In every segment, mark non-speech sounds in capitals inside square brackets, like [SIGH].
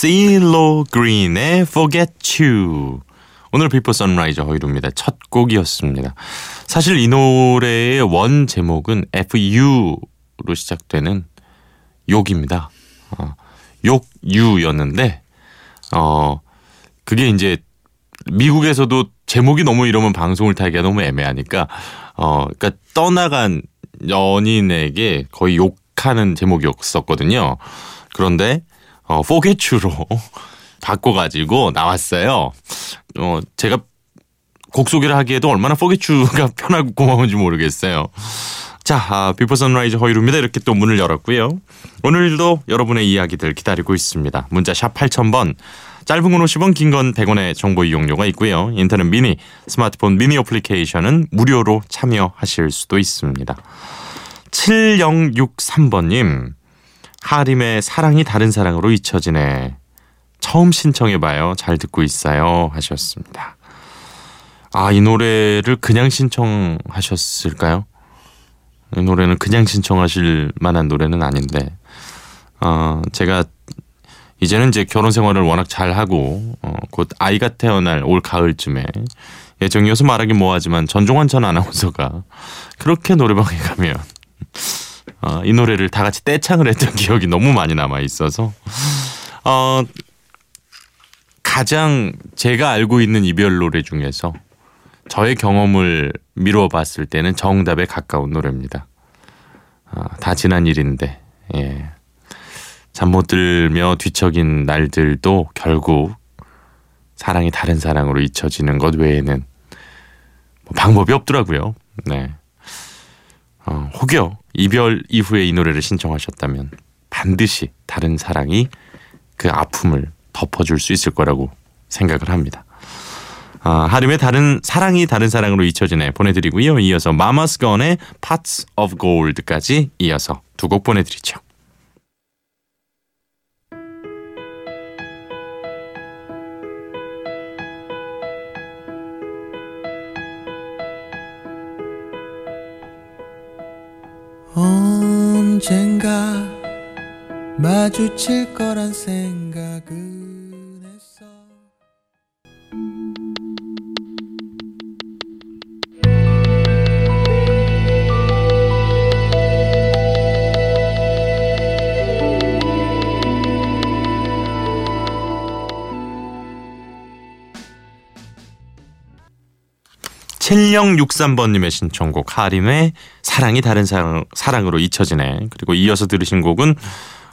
CeeLo Green의 Forget You. 오늘 비포 선라이즈 허일후입니다. 첫 곡이었습니다. 사실 이 노래의 원 제목은 FU로 시작되는 욕입니다. 어, 욕유였는데 어 그게 이제 미국에서도 제목이 너무 이러면 방송을 타기가 너무 애매하니까 어 그러니까 떠나간 연인에게 거의 욕하는 제목이었었거든요. 그런데 어 Forget You로 [LAUGHS] 바꿔가지고 나왔어요. 어 제가 곡 소개를 하기에도 얼마나 포게츄가 [LAUGHS] 편하고 고마운지 모르겠어요. 자, 아, 비포 선라이즈 허일후입니다. 이렇게 또 문을 열었고요. 오늘도 여러분의 이야기들 기다리고 있습니다. 문자 샵 8000번, 짧은 건 50원, 긴 건 100원의 정보 이용료가 있고요. 인터넷 미니, 스마트폰 미니 어플리케이션은 무료로 참여하실 수도 있습니다. 7063번님, 하림의 사랑이 다른 사랑으로 잊혀지네. 처음 신청해봐요. 잘 듣고 있어요. 하셨습니다. 아, 이 노래를 그냥 신청하셨을까요? 이 노래는 그냥 신청하실 만한 노래는 아닌데, 어, 제가 이제는 이제 결혼 생활을 워낙 잘 하고, 어, 곧 아이가 태어날 올 가을쯤에 예정이어서 말하기 뭐하지만 전종환 전 아나운서가 그렇게 노래방에 가면 어, 이 노래를 다 같이 떼창을 했던 [LAUGHS] 기억이 너무 많이 남아 있어서 어, 가장 제가 알고 있는 이별 노래 중에서 저의 경험을 미루어 봤을 때는 정답에 가까운 노래입니다. 아, 다 지난 일인데, 예. 잠못 들며 뒤척인 날들도 결국 사랑이 다른 사랑으로 잊혀지는 것 외에는 뭐 방법이 없더라고요. 네. 어, 혹여 이별 이후에 이 노래를 신청하셨다면 반드시 다른 사랑이 그 아픔을 덮어줄 수 있을 거라고 생각을 합니다. 아, 하림의 다른 사랑이 다른 사랑으로 잊혀지네 보내드리고요. 이어서 마마스 건의 Parts of Gold까지 이어서 두 곡 보내드리죠. 언젠가 마주칠 거란 생각은 7063번님의 신청곡 하림의 사랑이 다른 사랑, 사랑으로 잊혀지네. 그리고 이어서 들으신 곡은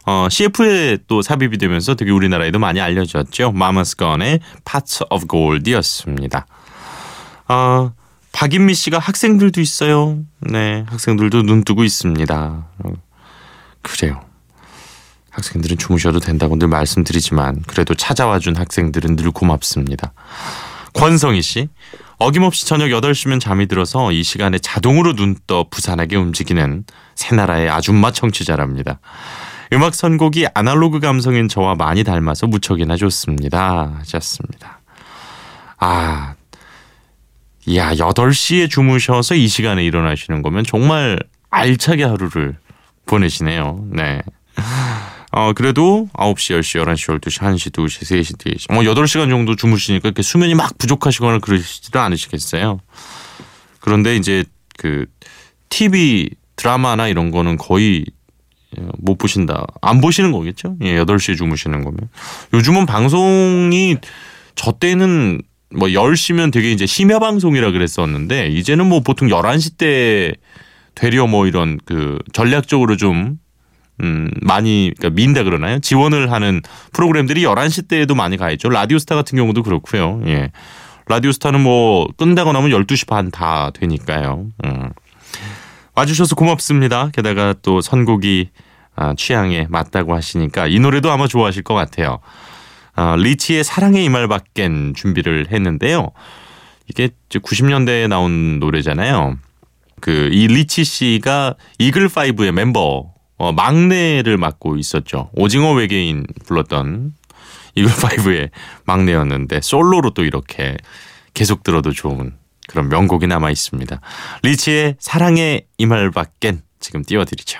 어, CF에 또 삽입이 되면서 되게 우리나라에도 많이 알려졌죠. 마마스건의 Parts of Gold이었습니다. 어, 박인미 씨가 학생들도 있어요. 네, 학생들도 눈 뜨고 있습니다. 그래요. 학생들은 주무셔도 된다고 늘 말씀드리지만 그래도 찾아와 준 학생들은 늘 고맙습니다. 권성희 씨. 어김없이 저녁 8시면 잠이 들어서 이 시간에 자동으로 눈 떠 부산하게 움직이는 새나라의 아줌마 청취자랍니다. 음악 선곡이 아날로그 감성인 저와 많이 닮아서 무척이나 좋습니다. 하셨습니다. 아, 야, 8시에 주무셔서 이 시간에 일어나시는 거면 정말 알차게 하루를 보내시네요. 네. 어, 그래도 9시, 10시, 11시, 12시, 1시, 2시, 3시, 4시. 뭐 8시간 정도 주무시니까 이렇게 수면이 막 부족하시거나 그러시지도 않으시겠어요. 그런데 이제 그 TV 드라마나 이런 거는 거의 못 보신다. 안 보시는 거겠죠? 예, 8시에 주무시는 거면. 요즘은 방송이 저 때는 뭐 10시면 되게 이제 심야 방송이라 그랬었는데 이제는 뭐 보통 11시 때 되려 뭐 이런 그 전략적으로 좀 음, 많이, 그러니까 민다 그러나요? 지원을 하는 프로그램들이 11시 때에도 많이 가 있죠. 라디오스타 같은 경우도 그렇고요. 예. 라디오스타는 뭐 끝나고 나면 12시 반 다 되니까요. 음. 와주셔서 고맙습니다. 게다가 또 선곡이 아, 취향에 맞다고 하시니까 이 노래도 아마 좋아하실 것 같아요. 아, 리치의 사랑의 이말밖엔 준비를 했는데요. 이게 90년대에 나온 노래잖아요. 그 이 리치 씨가 이글 파이브의 멤버 어, 막내를 맡고 있었죠. 오징어 외계인 불렀던 이글 파이브의 막내였는데 솔로로 또 이렇게 계속 들어도 좋은 그런 명곡이 남아 있습니다. 리치의 사랑의 이말밖엔 지금 띄워드리죠.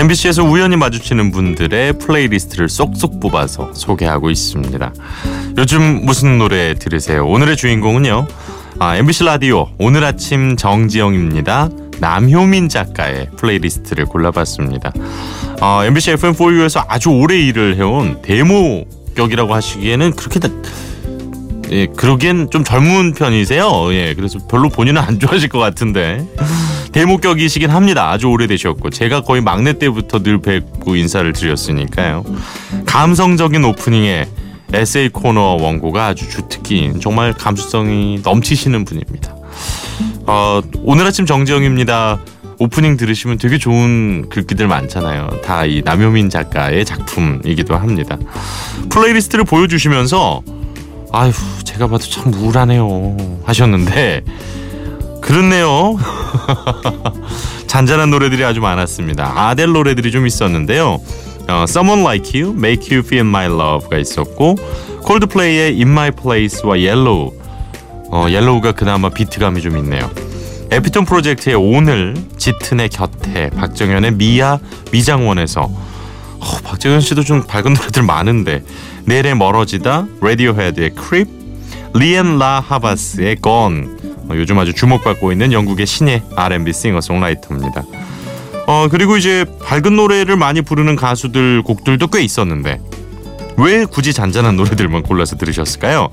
MBC에서 우연히 마주치는 분들의 playlist를 쏙쏙 뽑아서 소개하고 있습니다. 요즘 무슨 노래 들으세요? 오늘의 주인공은요. 아, MBC 라디오 오늘 아침 정지영입니다. 남효민 작가의 playlist를 골라봤습니다. 어, MBC FM4U에서 아주 오래 일을 해온 대모 격이라고 하시기에는 그렇게 다, 예, 그러기엔 좀 젊은 편이세요. 예, 그래서 별로 본인은 안 좋아하실 것 같은데. 대모 격이시긴 합니다. 아주 오래되셨고 제가 거의 막내 때부터 늘 뵙고 인사를 드렸으니까요. 감성적인 오프닝에 에세이 코너 원고가 아주 주특기인 정말 감수성이 넘치시는 분입니다. 어, 오늘 아침 정지영입니다. 오프닝 들으시면 되게 좋은 글귀들 많잖아요. 다 이 남효민 작가의 작품이기도 합니다. playlist를 보여주시면서 아휴 제가 봐도 참 우울하네요 하셨는데 그렇네요. [LAUGHS] 잔잔한 노래들이 아주 많았습니다. 아델 노래들이 좀 있었는데요. 어, Someone Like You, Make You Feel My Love가 있었고 콜드플레이의 In My Place와 Yellow 어, 옐로우가 그나마 비트감이 좀 있네요. 에피톤 프로젝트의 오늘, 짙은의 곁에, 박정현의 미아, 미장원에서 어, 박정현 씨도 좀 밝은 노래들 많은데 넬의 멀어지다, 라디오헤드의 Creep, 리엔 라 하바스의 Gone 어, 요즘 아주 주목받고 있는 영국의 신예 R&B 싱어송라이터입니다. 어 그리고 이제 밝은 노래를 많이 부르는 가수들 곡들도 꽤 있었는데 왜 굳이 잔잔한 노래들만 골라서 들으셨을까요?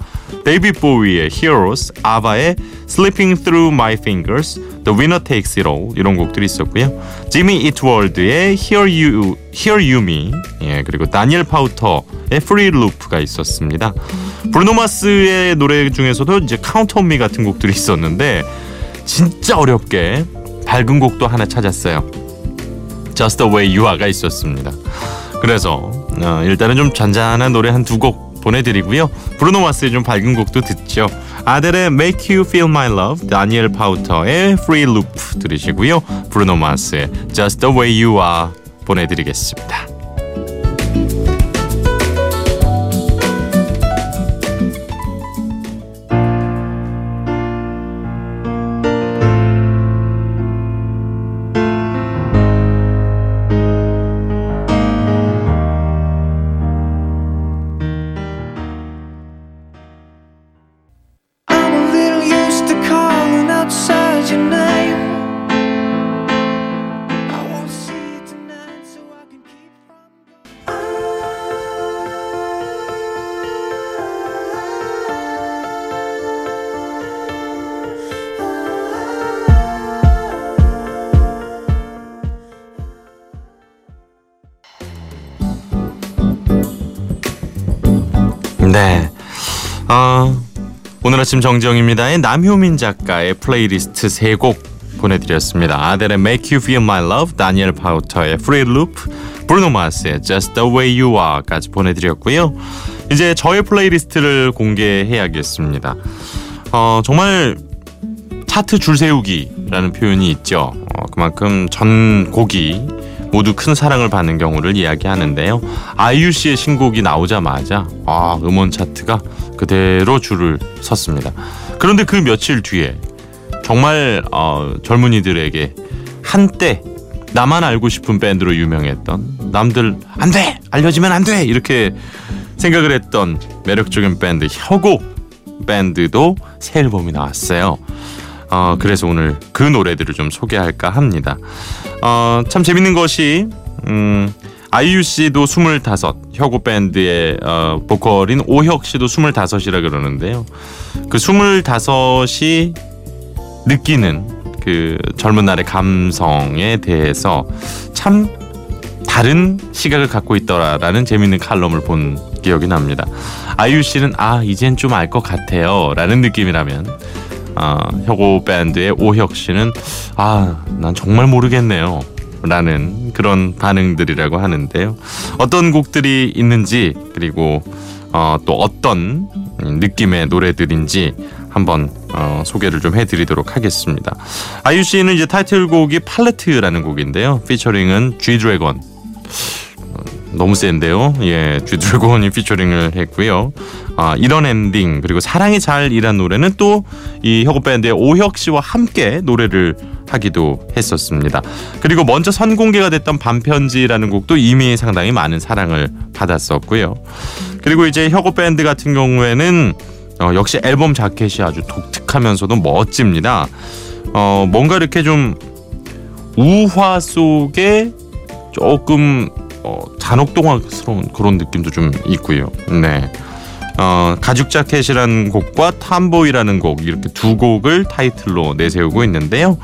데이빗 보위의 Heroes, 아바의 Slipping Through My Fingers, The Winner Takes It All 이런 곡들이 있었고요. 지미 이트월드의 Hear You, Hear You Me, 예 그리고 다니엘 파우터의 Free Loop가 있었습니다. 브루노마스의 노래 중에서도 이제 Count on Me 같은 곡들이 있었는데 진짜 어렵게 밝은 곡도 하나 찾았어요. Just the Way You Are가 있었습니다. 그래서 어, 일단은 좀 잔잔한 노래 한 두 곡 보내드리고요. 브루노 마스의 좀 밝은 곡도 듣죠. 아델의 Make You Feel My Love, 다니엘 파우터의 Free Loop 들으시고요. 브루노 마스의 Just the Way You Are 보내드리겠습니다. 네. 어, 오늘 아침 정지영입니다의 남효민 작가의 플레이리스트 세 곡 보내드렸습니다. 아델의 Make You Feel My Love, 다니엘 파우터의 Free Loop, 브루노 마스의 Just the Way You Are까지 보내드렸고요. 이제 저의 playlist를 공개해야겠습니다. 어, 정말 차트 줄 세우기라는 표현이 있죠. 어, 그만큼 전 곡이 모두 큰 사랑을 받는 경우를 이야기하는데요. 아이유 씨의 신곡이 나오자마자 아, 음원 차트가 그대로 줄을 섰습니다. 그런데 그 며칠 뒤에 정말 어, 젊은이들에게 한때 나만 알고 싶은 밴드로 유명했던 남들 안 돼! 알려지면 안 돼! 이렇게 생각을 했던 매력적인 밴드 혁오 밴드도 새 앨범이 나왔어요. 어, 그래서 오늘 그 노래들을 좀 소개할까 합니다. 어, 참 재밌는 것이 음, 아이유 씨도 25, 혁오 밴드의 어, 보컬인 오혁 씨도 25이라 그러는데요. 그 25이 느끼는 그 젊은 날의 감성에 대해서 참 다른 시각을 갖고 있더라라는 재밌는 칼럼을 본 기억이 납니다. 아이유 씨는 아 이젠 좀 알 것 같아요라는 느낌이라면 어, 혁오 밴드의 오혁 씨는 아 난 정말 모르겠네요. 라는 그런 반응들이라고 하는데요. 어떤 곡들이 있는지 그리고 어, 또 어떤 느낌의 노래들인지 한번 어, 소개를 좀 해드리도록 하겠습니다. 아이유 씨는 이제 타이틀곡이 팔레트라는 곡인데요. 피처링은 G 드래곤. 어, 너무 센데요. 예, 드래곤이 피처링을 했고요. 아, 이런 엔딩 그리고 사랑이 잘 이란 노래는 또 이 혁오 밴드의 오혁 씨와 함께 노래를 하기도 했었습니다. 그리고 먼저 선공개가 됐던 밤편지라는 곡도 이미 상당히 많은 사랑을 받았었고요. 그리고 이제 혁오 밴드 같은 경우에는 어, 역시 앨범 자켓이 아주 독특하면서도 멋집니다. 어, 뭔가 이렇게 좀 우화 속에 조금 어, 잔혹동화스러운 그런 느낌도 좀 있고요. 네. 어, 가죽 자켓이라는 곡과 탐보이라는 곡 이렇게 두 곡을 타이틀로 내세우고 있는데요.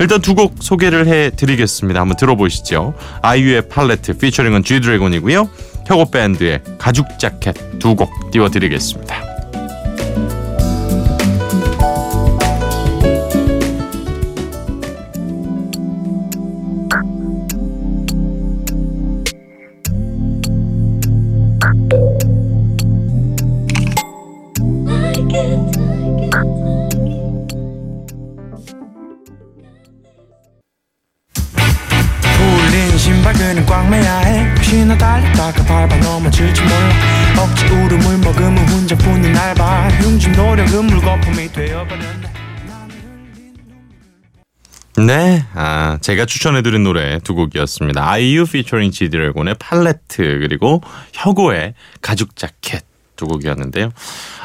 일단 두 곡 소개를 해드리겠습니다. 한번 들어보시죠. 아이유의 팔레트 피처링은 G 드래곤이고요. 혁오 밴드의 가죽 자켓 두 곡 띄워드리겠습니다. 네, 아, 제가 추천해드린 노래 두 곡이었습니다. 아이유 피처링 지드래곤의 팔레트 그리고 혁오의 가죽 자켓 두 곡이었는데요.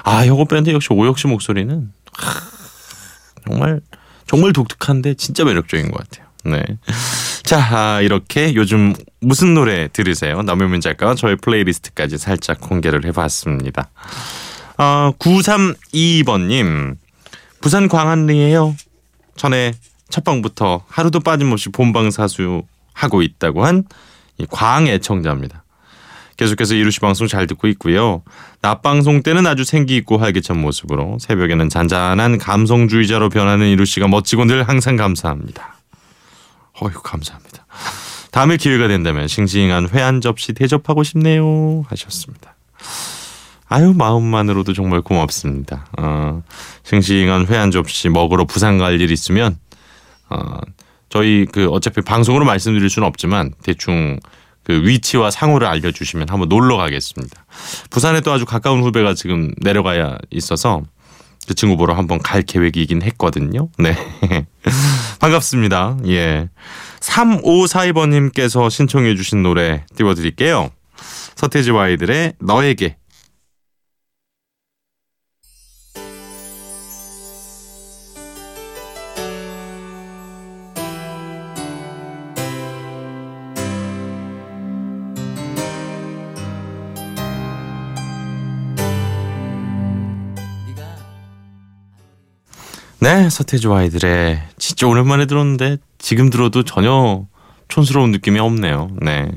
아, 혁오 밴드 역시 오혁 씨 목소리는 하, 정말 정말 독특한데 진짜 매력적인 것 같아요. 네. 자, 아, 이렇게 요즘 무슨 노래 들으세요? 남현민 작가와 저의 플레이리스트까지 살짝 공개를 해봤습니다. 어, 9322번님, 부산 광안리에요. 전에 첫 방부터 하루도 빠짐없이 본방사수 하고 있다고 한이 광애청자입니다. 계속해서 이루시 방송 잘 듣고 있고요. 낮 방송 때는 아주 생기 있고 활기찬 모습으로 새벽에는 잔잔한 감성주의자로 변하는 이루시가 멋지고 늘 항상 감사합니다. 어휴 감사합니다. 다음에 기회가 된다면 싱싱한 회 한 접시 대접하고 싶네요 하셨습니다. 아유 마음만으로도 정말 고맙습니다. 어, 싱싱한 회 한 접시 먹으러 부산 갈 일 있으면 어, 저희 그 어차피 방송으로 말씀드릴 수는 없지만 대충 그 위치와 상호를 알려주시면 한번 놀러 가겠습니다. 부산에 또 아주 가까운 후배가 지금 내려가야 있어서 그 친구 보러 한번 갈 계획이긴 했거든요. 네. [LAUGHS] 반갑습니다. 예. 3542번님께서 신청해 주신 노래 띄워드릴게요. 서태지와 아이들의 너에게 네, 서태지와 아이들의 진짜 오랜만에 들었는데 지금 들어도 전혀 촌스러운 느낌이 없네요. 네,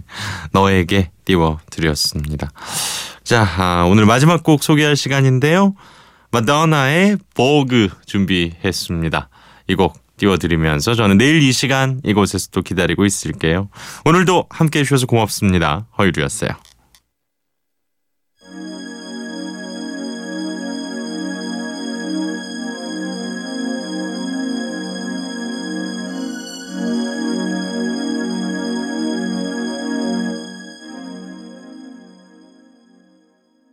너에게 띄워드렸습니다. 자, 아, 오늘 마지막 곡 소개할 시간인데요. 마더나의 보그 준비했습니다. 이 곡 띄워드리면서 저는 내일 이 시간 이곳에서 또 기다리고 있을게요. 오늘도 함께해 주셔서 고맙습니다. 허유리였어요.